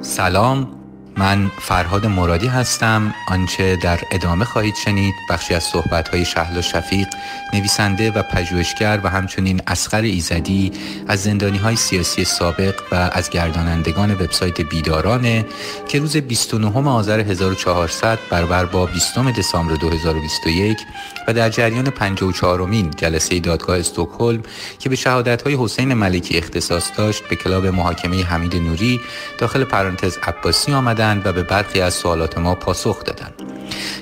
سلام من فرهاد مرادی هستم. آنچه در ادامه خواهید شنید بخشی از صحبت‌های شهلا شفیق نویسنده و پژوهشگر و همچنین اسقر ایزدی از زندانی های سیاسی سابق و از گردانندگان وبسایت بیدارانه که روز 29 آذر 1400 برابر با 20 دسامبر 2021 و در جریان 54 مین جلسه دادگاه استکهلم که به شهادت های حسین ملکی اختصاص داشت به کلاب محاکمه حمید نوری داخل پرانتز عباسی آمدند. و به برخی از سوالات ما پاسخ دادند.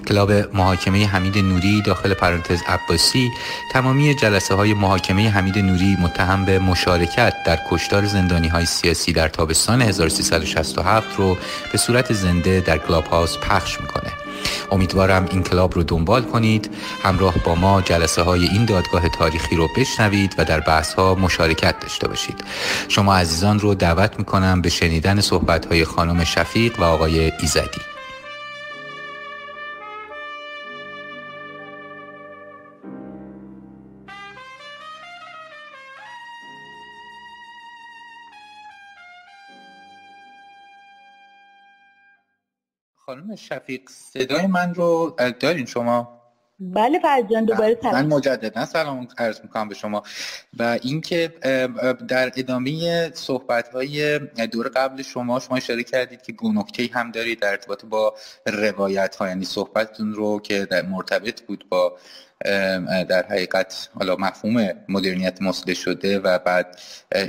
club محاکمه حمید نوری داخل پرانتز عباسی تمامی جلسه های محاکمه حمید نوری متهم به مشارکت در کشتار زندانی های سیاسی در تابستان 1367 رو به صورت زنده در Clubhouse پخش می‌کنه امیدوارم این club رو دنبال کنید. همراه با ما جلسه های این دادگاه تاریخی رو بشنوید و در بحث ها مشارکت داشته باشید. شما عزیزان رو دعوت می‌کنم به شنیدن صحبت های خانم شفیق و آقای ایزدی. خانم شفیق صدای من رو دارین شما؟ بله فرجان دوباره سلام من مجددا سلام عرض می‌کنم به شما. و اینکه در ادامه صحبت های دور قبل شما شما اشاره کردید که نکته هم دارید در ارتباط با روایت ها یعنی صحبتتون رو که در مرتبط بود با در حقیقت حالا مفهوم مدرنیت مسئله شده و بعد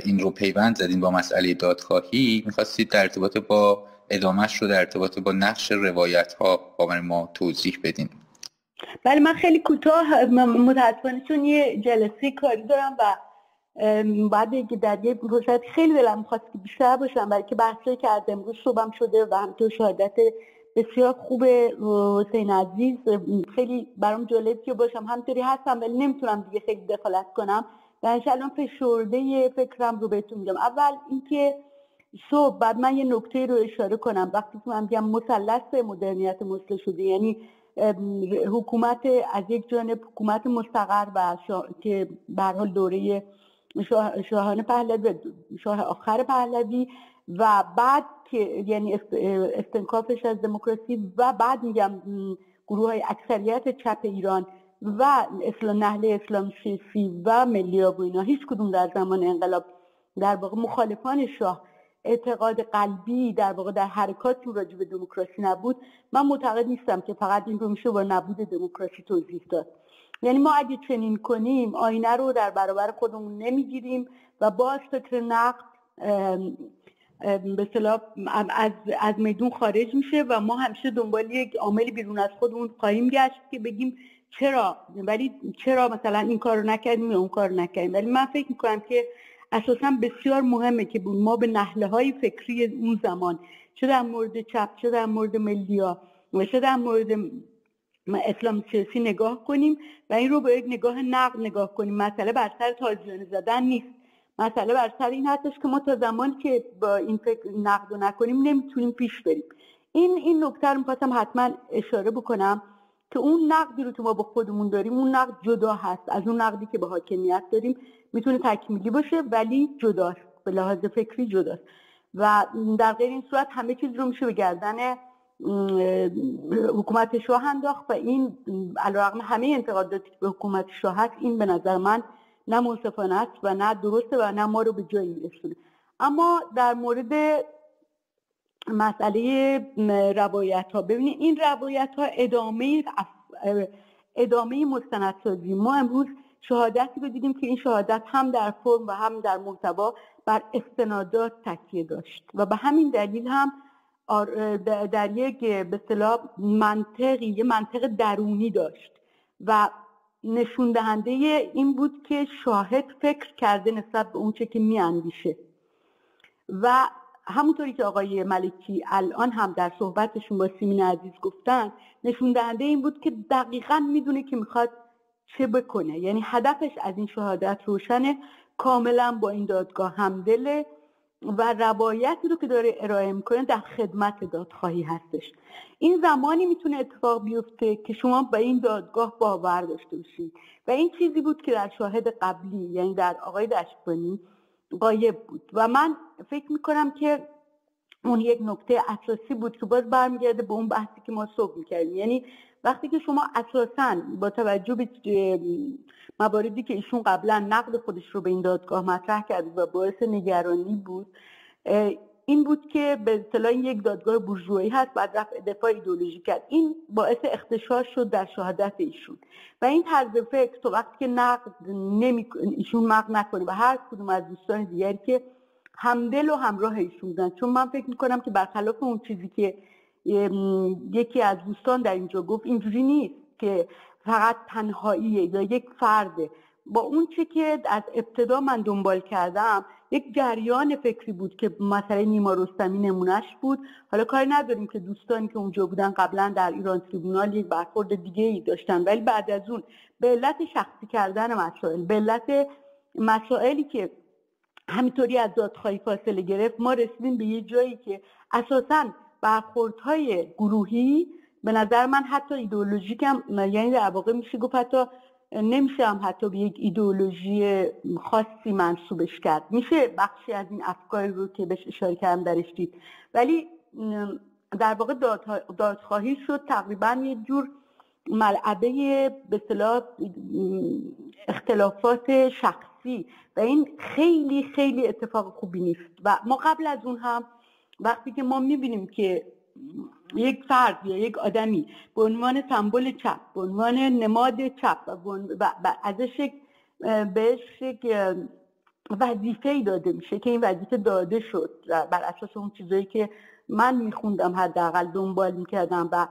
این رو پیوند زدین با مسئله دادخواهی می‌خواستید در ارتباط با ادامهش رو در ارتباط با نقش روایت ها با ما توضیح بدین. بله من خیلی کوتاه متاسفانه چون یه جلسه کاری دارم و بعد که در یه فرصت خیلی دلم می‌خواست که بیشتر باشم برای که بحثی که از امروز صبحم شده و همینطور شهادت بسیار خوب حسین عزیز خیلی برام جالب که باشم. همطوری هستم ولی نمی‌تونم دیگه خیلی دخالت کنم. و الان فشرده فکرم رو بهتون میگم. اول اینکه صبح بعد من یه نکته رو اشاره کنم. وقتی که من میگم مثلث مدرنیت مسلح شده یعنی حکومت از یک جانب حکومت مستقر و که به دوره شاهان پهلوی شاه آخر پهلوی و بعد که یعنی استنکافش از دموکراسی و بعد میگم گروه های اکثریت چپ ایران و اسلام نهله اسلام شیفی و ملی و اینا هیچ کدوم در زمان انقلاب در واقع مخالفان شاه اعتقاد قلبی در واقع در حرکاتی راجع به دموکراسی نبود من معتقد نیستم که فقط این رو میشه با نبود دموکراسی توضیح داد. یعنی ما اگه چنین کنیم آینه رو در برابر خودمون نمی‌گیریم و باز فکر نقد به از, از میدون خارج میشه و ما همیشه دنبال یک عاملی بیرون از خودمون خواهیم گشت که بگیم چرا؟ ولی چرا مثلا این کار رو نکردیم یا اون کار رو نکردیم؟ ولی من فکر می‌کنم که اساسا بسیار مهمه که ما به نحله های فکری اون زمان چه در مورد چپ چه در مورد ملیا و چه در مورد اسلام سیاسی نگاه کنیم و این رو به یک نگاه نقد نگاه کنیم. مسئله بر سر تاجیانه زدن نیست. مسئله بر سر این هستش که ما تا زمانی که با این فکر نقد نکنیم نمی‌تونیم پیش بریم. این این نکته رو می‌خواستم حتما اشاره بکنم که اون نقدی رو که ما با خودمون داریم اون نقد جدا هست از اون نقدی که به حاکمیت داریم. می‌تونه تکمیلی باشه ولی جداست به لحاظ فکری جداست. و در غیر این صورت همه چیز رو میشه به گردن حکومت شاه انداخت و این علیرغم همه انتقاداتی به حکومت شاه هست این به نظر من نه منصفانه است و نه درسته و نه ما رو به جایی میرسونه. اما در مورد مسئله روایت ها ببینید این روایت ها ادامه ادامه مستندسازی. ما امروز شهادتی رو دیدیم که این شهادت هم در فرم و هم در محتوا بر استنادات تکیه داشت. و به همین دلیل هم در یک به اصطلاح منطقی یه منطق درونی داشت. و نشون دهنده این بود که شاهد فکر کرده نسبت به اونچه که میاندیشه. و همونطوری که آقای ملکی الان هم در صحبتشون با سیمین عزیز گفتن نشون دهنده این بود که دقیقا می‌دونه که می‌خواد چه بکنه؟ یعنی هدفش از این شهادت روشنه کاملا با این دادگاه همدله و روایتی رو که داره ارائه می‌کنه در خدمت دادخواهی هستش. این زمانی می‌تونه اتفاق بیفته که شما به این دادگاه باور داشته باشید و این چیزی بود که در شاهد قبلی یعنی در آقای دشتبانی قایب بود. و من فکر می‌کنم که اون یک نکته اساسی بود که باز برمیگرده به اون بحثی که ما صبح می‌کردیم. یعنی وقتی که شما اساسا با توجه به مواردی که ایشون قبلا نقد خودش رو به این دادگاه مطرح کرد و باعث نگرانی بود این بود که به اصطلاح یک دادگاه بورژوایی هست بعد رفع دفاع ایدولوژی کرد. این باعث اختشاش شد در شهادت ایشون. و این طرز فکر تو وقتی که نقد نمی ایشون نقد نکنه و هر کدوم از دوستان دیگری که همدل و همراه ایشون بودن. چون من فکر می‌کنم که برخلاف اون چیزی که یکی از دوستان در اینجا گفت اینجوری نیست که فقط تنهاییه یا یک فرده. با اون چی که از ابتدا من دنبال کردم یک جریان فکری بود که مسئله نیما رستمی نمونهش بود. حالا کاری نداریم که دوستانی که اونجا بودن قبلا در ایران تریبونال یک برخورد دیگه ای داشتن. ولی بعد از اون به علت شخصی کردن مسائل به علت مسائلی که همینطوری از دادخواهی فاصله گرفت ما رسیدیم به یه جایی که اساسا برخوردهای گروهی به نظر من حتی ایدئولوژیک هم یعنی در واقع میشه گفت حتی نمیشه هم حتی به یک ایدئولوژی خاصی منصوبش کرد. میشه بخشی از این افکاری رو که بهش اشاره کردم درش دید. ولی در واقع دادخواهی شد تقریبا یه جور ملعبه به اختلافات شخصی. و این خیلی خیلی اتفاق خوبی نیست. و ما قبل از اون هم وقتی که ما می‌بینیم که یک فرد یا یک آدمی به عنوان سمبل چپ به عنوان نماد چپ و ازش بهش یک وظیفه ای داده میشه که این وظیفه داده شد بر اساس اون چیزایی که من میخوندم حداقل دنبال می‌کردم و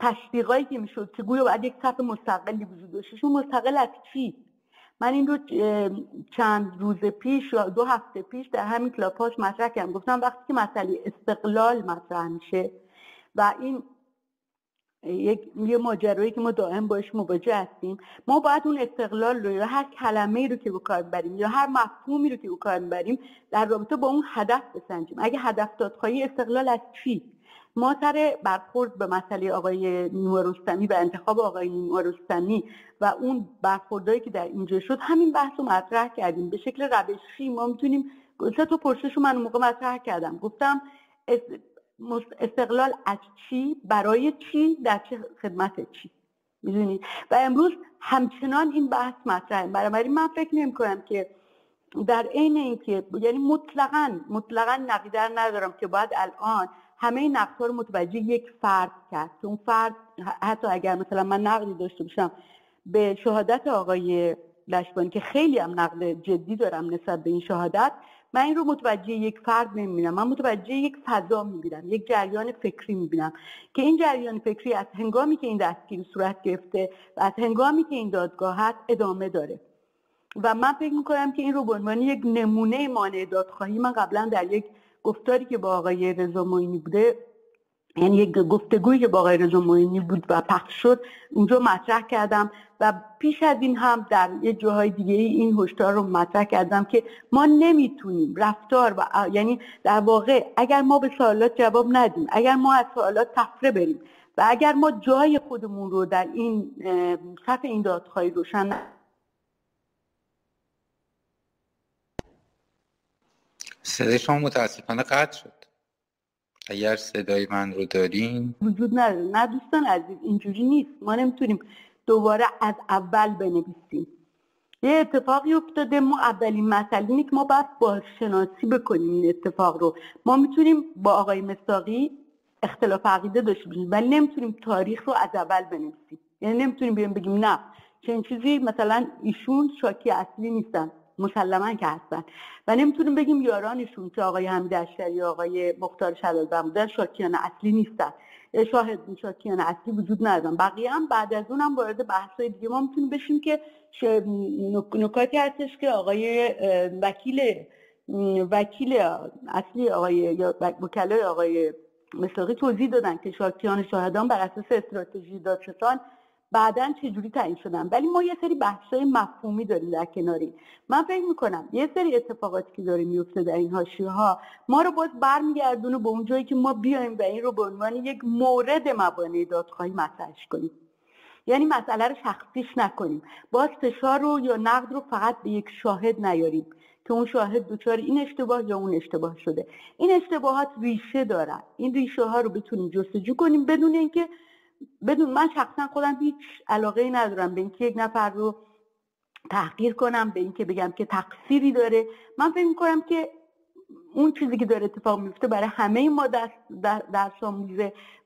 تشویقایی که می‌شد که گویا باید یک صف مستقلی وجود داشته مستقل از چی؟ من این رو چند روز پیش یا دو هفته پیش در همین کلاپاس مطرح کردم. گفتم وقتی که مسئله استقلال مطرح میشه و این یک یه ماجرایی که ما دائم باش مواجه هستیم ما باید اون استقلال رو یا هر کلمه رو که بکار بریم یا هر مفهومی رو که بکار بریم در رابطه با اون هدف بسنجیم. اگه هدف دادخواهی استقلال از چی؟ ما سر برخورد به مسئله آقای نیما رستمی و انتخاب آقای نیما رستمی و اون برخوردهایی که در اینجا شد همین بحث رو مطرح کردیم. به شکل روشی ما می‌تونیم سه تا پرسش رو من اون موقع مطرح کردم. گفتم استقلال از چی؟ برای چی؟ در چه خدمت چی؟ می‌دونید و امروز همچنان این بحث مطرحه. برای من فکر نمی کنم که در عین اینکه یعنی مطلقا مطلقا نقیدر ندارم که باید الان همه این نقدها رو متوجه یک فرد کرد. که اون فرد حتی اگر مثلا من نقدی داشته باشم به شهادت آقای لشبانی که خیلی هم نقد جدی دارم نسبت به این شهادت من این رو متوجه یک فرد نمی‌بینم. من متوجه یک فضا می‌بینم یک جریان فکری می‌بینم که این جریان فکری از هنگامی که این دستگیری صورت گرفته و از هنگامی که این دادگاه هست ادامه داره. و من فکر می‌کنم که این رو به عنوان یک نمونه مانع دادخواهی من قبلا در یک گفتاری که با آقای رضا معینی بوده یعنی یک گفتگویی که با آقای رضا معینی بود و پخش شد اونجا مطرح کردم و پیش از این هم در یه جاهای دیگه این هشدار رو مطرح کردم که ما نمی‌تونیم رفتار و یعنی در واقع اگر ما به سوالات جواب ندیم اگر ما از سوالات تفره بریم و اگر ما جای خودمون رو در این سطح این دادخواهی روشن صدای شما متاسفانه قطع شد. اگر صدای من رو دارین. وجود نداره. نه دوستان عزیز اینجوری نیست. ما نمی‌تونیم دوباره از اول بنویسیم. یه اتفاقی افتاده. ما اولین مسئله اینه که ما باید بازشناسی بکنیم این اتفاق رو. ما می‌تونیم با آقای مستاقی اختلاف عقیده داشته باشیم ولی نمی‌تونیم تاریخ رو از اول بنویسیم. یعنی نمی‌تونیم بیایم بگیم نه چنین چیزی مثلا ایشون شاکی اصلی نیستن. مسلما که هستن. و نمی‌تونیم بگیم یارانشون که آقای حمید اشتری آقای مختار شلال بودن شاکیان اصلی نیستن. شاهد شاکیان اصلی وجود ندارن. بقیه هم بعد از اون هم وارد بحث دیگه ما می‌تونیم بشیم که نکاتی هستش که آقای وکیل وکیل اصلی آقای یا وکلای آقای مصداقی توضیح دادن که شاکیان شاهدان بر اساس استراتژی دادستان بعدا چجوری تعیین شدن ولی ما یه سری بحثای مفهومی داریم در کناری. من فکر می‌کنم یه سری اتفاقاتی که داره میفته در این حاشیه ها ما رو باز برمیگردونه به اون جایی که ما بیایم و این رو به عنوان یک مورد موانع دادخواهی مطرحش کنیم. یعنی مسئله رو شخصیش نکنیم. باز فشار رو یا نقد رو فقط به یک شاهد نیاریم که اون شاهد دچار این اشتباه یا اون اشتباه شده. این اشتباهات ریشه دارن. این ریشه ها رو بتونیم جستجو کنیم بدون اینکه بدون من شخصا خودم هیچ علاقه ای ندارم به اینکه یک نفر رو تحقیر کنم به اینکه بگم که تقصیری داره. من فکر می‌کنم که اون چیزی که داره اتفاق میفته برای همه ما دست در, در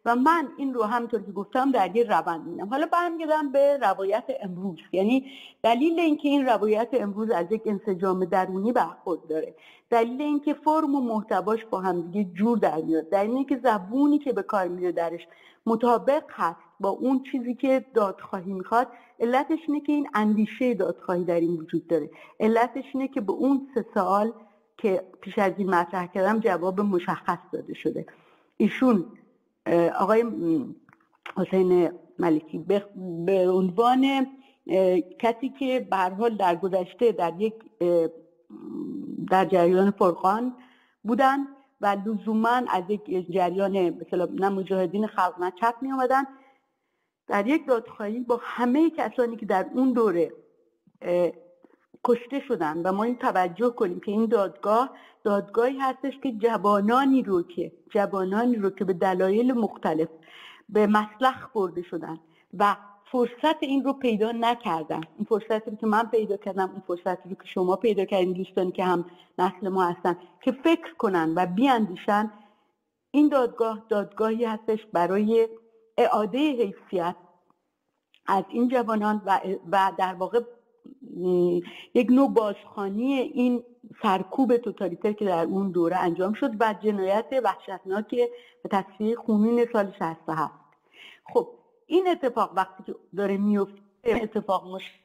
و من این رو همطور که گفتم در یه روند میدم حالا برمیگردم به روایت امروز. یعنی دلیل اینکه این روایت امروز از یک انسجام درونی برخورد داره. دلیل اینکه فرم و محتواش با همدیگه جور در میاد. دلیل اینکه زبونی که به کار میره درش مطابق هست. با اون چیزی که دادخواهی می‌خواد علتش اینه که این اندیشه دادخواهی در این وجود داره. علتش اینه که به اون سه سال که پیش از این مطرح کردم جواب مشخص داده شده. ایشون آقای حسین ملکی به عنوان کسی که به حال در گذشته در یک در جریان فرقان بودن. و لزوما از یک جریان مثلا نه مجاهدین خلق نه چپ می آمدن در یک دادخواهی با همه کسانی که در اون دوره کشته شدن و ما این توجه کنیم که این دادگاه دادگاهی هستش که جوانانی رو که جوانانی رو که به دلایل مختلف به مسلخ برده شدن و فرصت این رو پیدا نکردن این فرصتی رو که من پیدا کردم این فرصتی رو که شما پیدا کردین دوستانی که هم نسل ما هستن که فکر کنن و بیاندیشن این دادگاه دادگاهی هستش برای اعاده حیثیت از این جوانان و, و در واقع یک نوع بازخانی این سرکوب توتالیتر که در اون دوره انجام شد و جنایت وحشتناک به تصویر خونین سال 67 خب این اتفاق وقتی که داره میفته اتفاق مش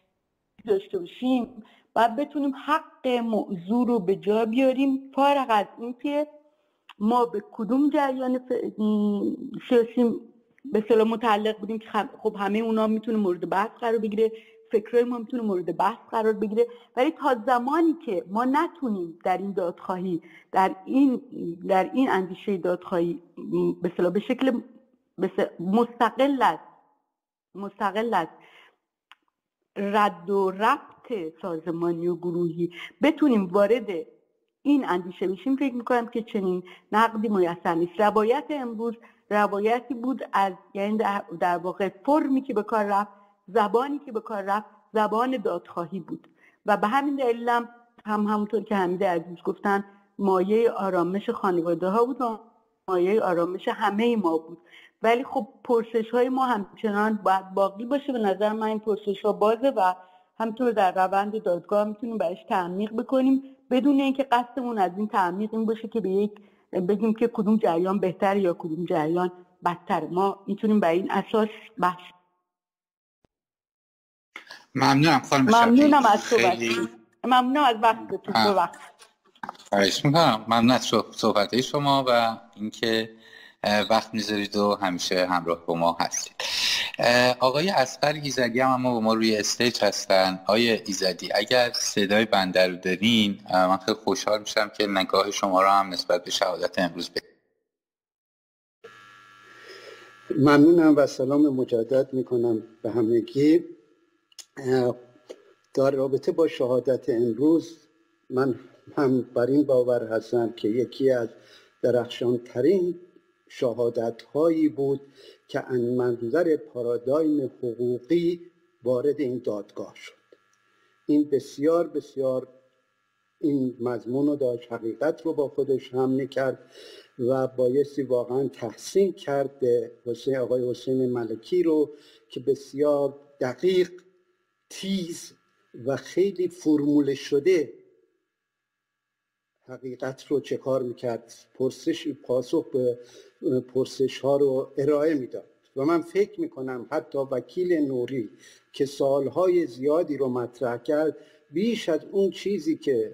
داشته باشیم باید بتونیم حق موضوع رو به جا بیاریم فارغ از اینکه ما به کدوم جریان سیاسی به صلاح متعلق بودیم که خب همه اونا می‌تونه مورد بحث قرار بگیره فکرهای ما می‌تونه مورد بحث قرار بگیره. ولی تا زمانی که ما نتونیم در این دادخواهی در این در این اندیشه دادخواهی به به شکل مستقل از مستقل از رد و ربط سازمانی و گروهی. بتونیم وارد این اندیشه بشیم فکر می‌کنم که چنین نقدی میسر نیست. روایت امروز روایتی بود از یعنی در واقع فرمی که به کار رفت زبانی که به کار رفت زبان دادخواهی بود. و به همین دلیل هم هم همونطور که حمیده عزیز گفتن مایه آرامش خانواده ها بود و مایه آرامش همه ما بود. ولی خب پرسش های ما همچنان باید باقی باشه. به نظر من این پرسش ها بازه و همطور در روند دادگاه می‌تونیم برش تعمیق بکنیم. بدون اینکه قصدمون از این تعمیق این باشه که به یک بگیم که کدوم جریان بهتر یا کدوم جریان بدتر ما می‌تونیم بر این اساس بحث ممنونم خانم ممنونم از خیلی... ممنونم از وقتتون وقت خواهش می‌کنم. ممنون از صحبت شما و اینکه وقت می‌ذارید و همیشه همراه با ما هستید. آقای اسقر ایزدی هم اما با ما روی استیج هستن. آقای ایزدی اگر صدای بنده رو دارین من خیلی خوشحال میشم که نگاه شما رو هم نسبت به شهادت امروز بدید ممنونم و سلام مجدد می‌کنم به همگی. در رابطه با شهادت امروز من هم بر این باور هستم که یکی از درخشان ترین شهادت هایی بود که ان منظر پارادایم حقوقی وارد این دادگاه شد. این بسیار بسیار این مضمون رو داشت حقیقت رو با خودش هم می‌کرد و بایستی واقعا تحسین کرد حسین آقای حسین ملکی رو که بسیار دقیق تیز و خیلی فرموله شده حقیقت رو چه کار می‌کرد؟ پرسش پاسخ به پرسش ها رو ارائه می‌داد. و من فکر می‌کنم حتی وکیل نوری که سالهای زیادی رو مطرح کرد بیش از اون چیزی که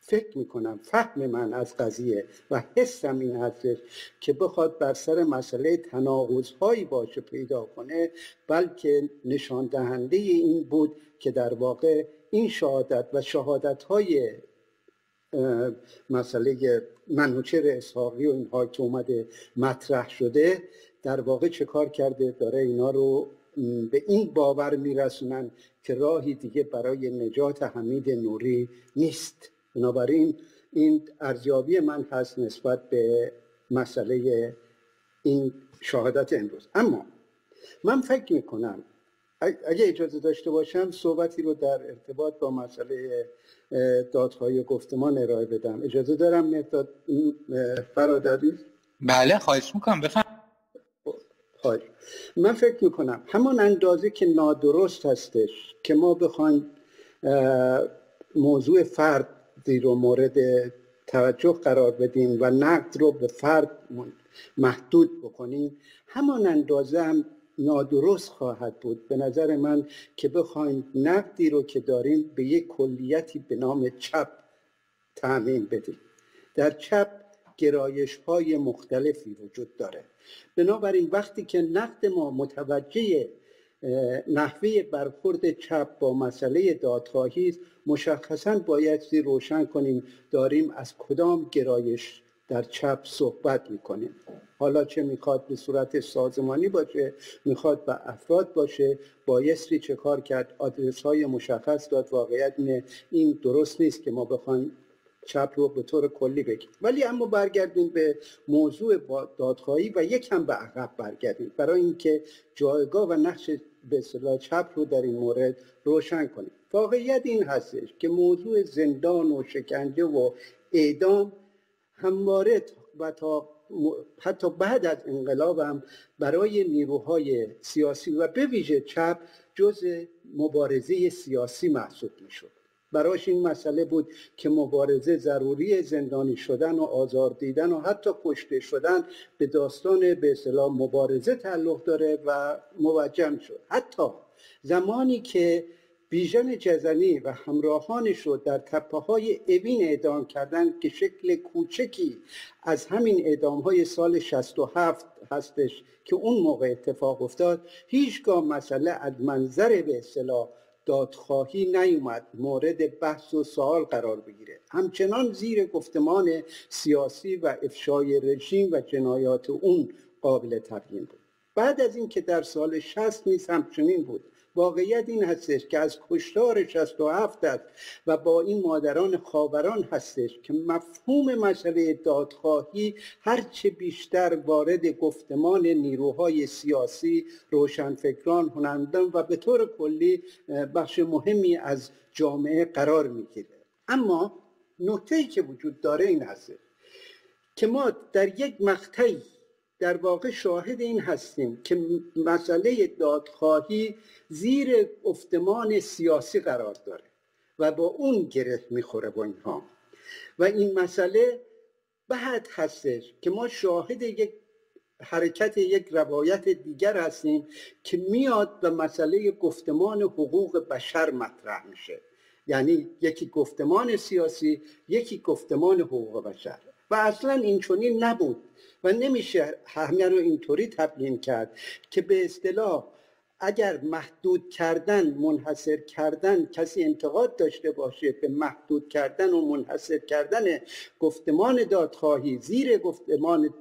فکر می‌کنم فهم من از قضیه و حسم این هستش که بخواد بر سر مسئله تناقض هایی باشه پیدا کنه بلکه نشان دهنده این بود که در واقع این شهادت و شهادت های مسئله منوچر اسحاقی و اینها که اومده مطرح شده در واقع چه کار کرده؟ داره اینا رو به این باور میرسونن که راهی دیگه برای نجات حمید نوری نیست. بنابراین این ارزیابی من هست نسبت به مسئله این شهادت امروز. اما من فکر می‌کنم اگه اجازه داشته باشم صحبتی رو در ارتباط با مسئله دادهای گفتمان ارائه بدم. اجازه دارم مقداد برادری بله خواهش می‌کنم. بفهم خواهش. من فکر می‌کنم همان اندازه که نادرست هستش که ما بخوایم موضوع فرد رو مورد توجه قرار بدیم و نقد رو به فرد محدود بکنیم همان اندازه هم نادرست خواهد بود. به نظر من که بخوایم نقدی رو که داریم به یک کلیتی به نام چپ تعمین بدیم در چپ گرایش های مختلفی وجود داره. بنابراین وقتی که نقد ما متوجه نحوه برخورد چپ با مسئله دادخواهی است مشخصا باید روشن کنیم داریم از کدام گرایش در چپ صحبت می‌کنیم. حالا چه می‌خواد به صورت سازمانی باشه می‌خواد به افراد باشه بایستی چه کار کرد آدرس های مشخص داد واقعیت این درست نیست که ما بخوایم چپ رو به طور کلی بگیم ولی اما برگردیم به موضوع دادخواهی و یکم به عقب برگردیم. برای اینکه جایگاه و نقش به اصطلاح چپ رو در این مورد روشن کنیم. واقعیت این هستش که موضوع زندان و شکنجه و اعدام همواره و تا حتی بعد از انقلاب هم برای نیروهای سیاسی و به ویژه چپ جز مبارزه سیاسی محسوب می‌شد. براش این مسئله بود که مبارزه ضروری زندانی شدن و آزار دیدن و حتی کشته شدن به داستان به اصطلاح مبارزه تعلق داره و موجه شد حتی زمانی که بیژن جزنی و همراهانش رو در تپه های اوین اعدام کردن که شکل کوچکی از همین اعدام های سال 67 هستش که اون موقع اتفاق افتاد هیچگاه مسئله از منظر به اصطلاح دادخواهی نیومد مورد بحث و سوال قرار بگیره. همچنان زیر گفتمان سیاسی و افشای رژیم و جنایات اون قابل تبیین بود. بعد از اینکه در سال 60 نیز همچنین بود. واقعیت این هستش که از کشتار 67 است و با این مادران خاوران هستش که مفهوم مسئله دادخواهی هرچه بیشتر وارد گفتمان نیروهای سیاسی روشنفکران هنندان و به طور کلی بخش مهمی از جامعه قرار می‌گیره. اما نکته که وجود داره این هست که ما در یک مقطعی در واقع شاهد این هستیم که مسئله دادخواهی زیر افتمان سیاسی قرار داره و با اون گره می‌خوره با اینها. و این مسئله بعد هستش که ما شاهد یک حرکت یک روایت دیگر هستیم که میاد به مسئله گفتمان حقوق بشر مطرح میشه. یعنی یکی گفتمان سیاسی یکی گفتمان حقوق بشر. و اصلا این نبود و نمیشه همه رو اینطوری تبیین کرد که به اصطلاح اگر محدود کردن منحصر کردن کسی انتقاد داشته باشه به محدود کردن و منحصر کردن گفتمان دادخواهی زیر گفتمان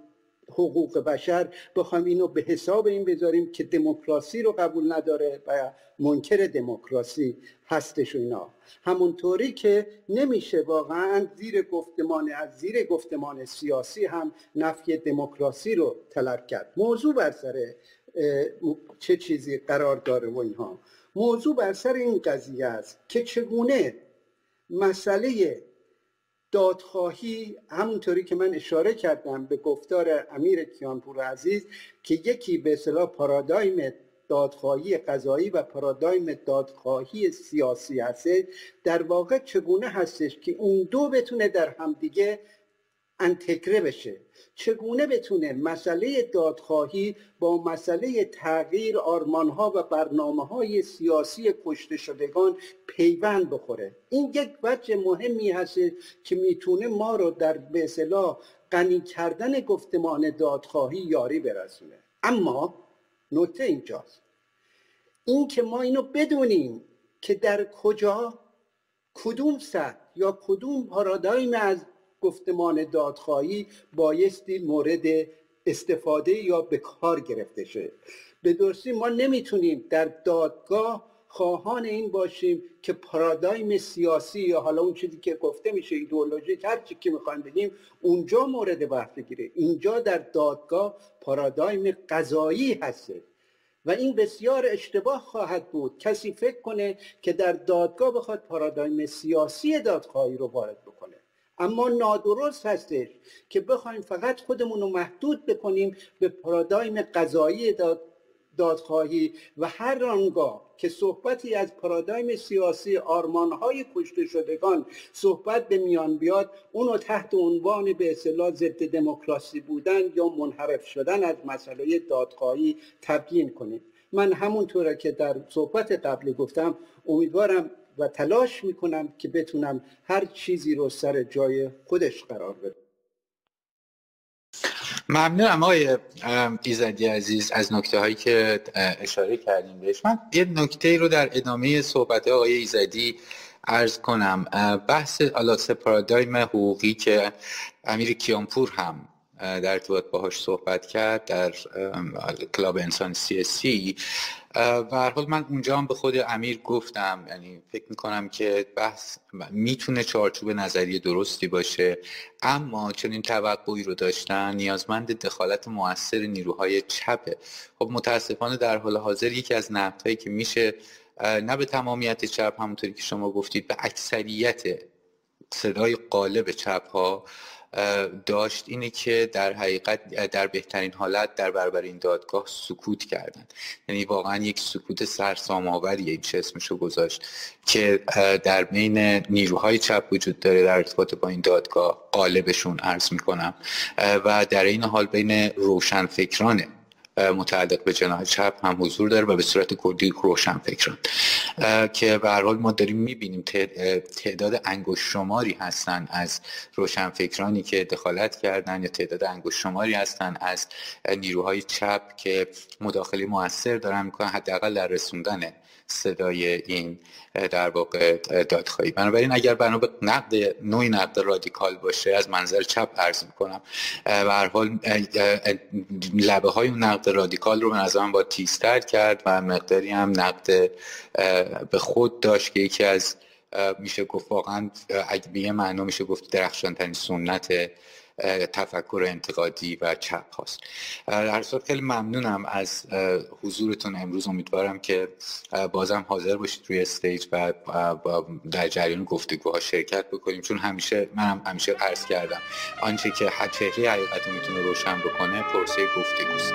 حقوق بشر بخوام اینو به حساب این بذاریم که دموکراسی رو قبول نداره و منکر دموکراسی هستش اینا. همونطوری که نمیشه واقعا زیر گفتمان از زیر گفتمان سیاسی هم نفی دموکراسی رو طلب کرد. موضوع بر سر چه چیزی قرار داره و اینها. موضوع بر سر این قضیه است که چگونه مسئله دادخواهی همونطوری که من اشاره کردم به گفتار امیر کیانپور عزیز که یکی به اصطلاح پارادایم دادخواهی قضایی و پارادایم دادخواهی سیاسی هست در واقع چگونه هستش که اون دو بتونه در همدیگه انتگره بشه. چگونه بتونه مسئله دادخواهی با مسئله تغییر آرمانها و برنامه های سیاسی کشته شدگان پیوند بخوره؟ این یک وجه مهمی هست که می‌تونه ما رو در به اصطلاح غنی کردن گفتمان دادخواهی یاری برسونه. اما نکته اینجاست. این که ما اینو بدونیم که در کجا کدوم سطح یا کدوم پارادایم از گفتمان دادخواهی بایستی مورد استفاده یا به کار گرفته شه. به درستی ما نمی‌تونیم در دادگاه خواهان این باشیم که پارادایم سیاسی یا حالا اون چیزی که گفته میشه ایدئولوژی هر چی که می‌خوایم بگیم اونجا مورد بحث بگیره اینجا در دادگاه پارادایم قضایی هسته. و این بسیار اشتباه خواهد بود. کسی فکر کنه که در دادگاه بخواد پارادایم سیاسی دادخواهی رو وارد اما نادرست هستش که بخوایم فقط خودمون رو محدود بکنیم به پارادایم قضایی داد دادخواهی و هر آنگاه که صحبتی از پارادایم سیاسی آرمانهای کشته شدگان صحبت به میان بیاد اونو تحت عنوان به اصطلاح ضد دموکراسی بودن یا منحرف شدن از مسئله دادخواهی تبیین کنیم. من همونطوره که در صحبت قبلی گفتم امیدوارم و تلاش می‌کنم که بتونم هر چیزی رو سر جای خودش قرار بدم. ممنونم آقای ایزدی عزیز از نکته هایی که اشاره کردیم بهش. من یه نکته رو در ادامه صحبت آقای ایزدی ارز کنم. بحث آلاس پارادایم حقوقی که امیر کیانپور هم در ارتباط باهاش صحبت کرد در کلاب انسان سیاسی و هر حال من اونجا هم به خود امیر گفتم یعنی فکر می‌کنم که بحث می‌تونه چارچوب نظری درستی باشه اما چون این توقعی رو داشتن نیازمند دخالت موثر نیروهای چپه خب متاسفانه در حال حاضر یکی از نقدهایی که میشه نه به تمامیت چپ همونطوری که شما گفتید به اکثریت صدای قالب چپ ها داشت اینه که در حقیقت در بهترین حالت در برابر این دادگاه سکوت کردن. یعنی واقعا یک سکوت سرسام آوریه این چه اسمشو گذاشت که در بین نیروهای چپ وجود داره در ارتباط با این دادگاه. قالبشون عرض می‌کنم. و در این حال بین روشنفکرانه متعلق به جناح چپ هم حضور داره و به صورت کلی روشن فکران. که به هر حال ما داریم می‌بینیم تعداد انگوش شماری هستن از روشن فکرانی که دخالت کردن یا تعداد انگوش شماری هستن از نیروهای چپ که مداخله موثر دارن می‌کنن حداقل در رسوندن صدای این در واقع دادخواهی. بنابراین اگر بنا به نقد نوعی نقد رادیکال باشه از منظر چپ عرض می‌کنم و هر حال لبه های نقد رادیکال رو به نظرم با تیزتر کرد و مقداری هم نقد به خود داشت که یکی از میشه گفت واقعا اگه به معنا میشه گفت درخشان ترین سنت تفکر انتقادی و چپ هاست. در صورت خیلی ممنونم از حضورتون. امروز امیدوارم که بازم حاضر باشید روی استیج و در جریان گفتگوها شرکت بکنیم. چون همیشه منم همیشه عرض کردم آنچه که چهره حقیقت می‌تونه روشن بکنه پرسه گفتگوست.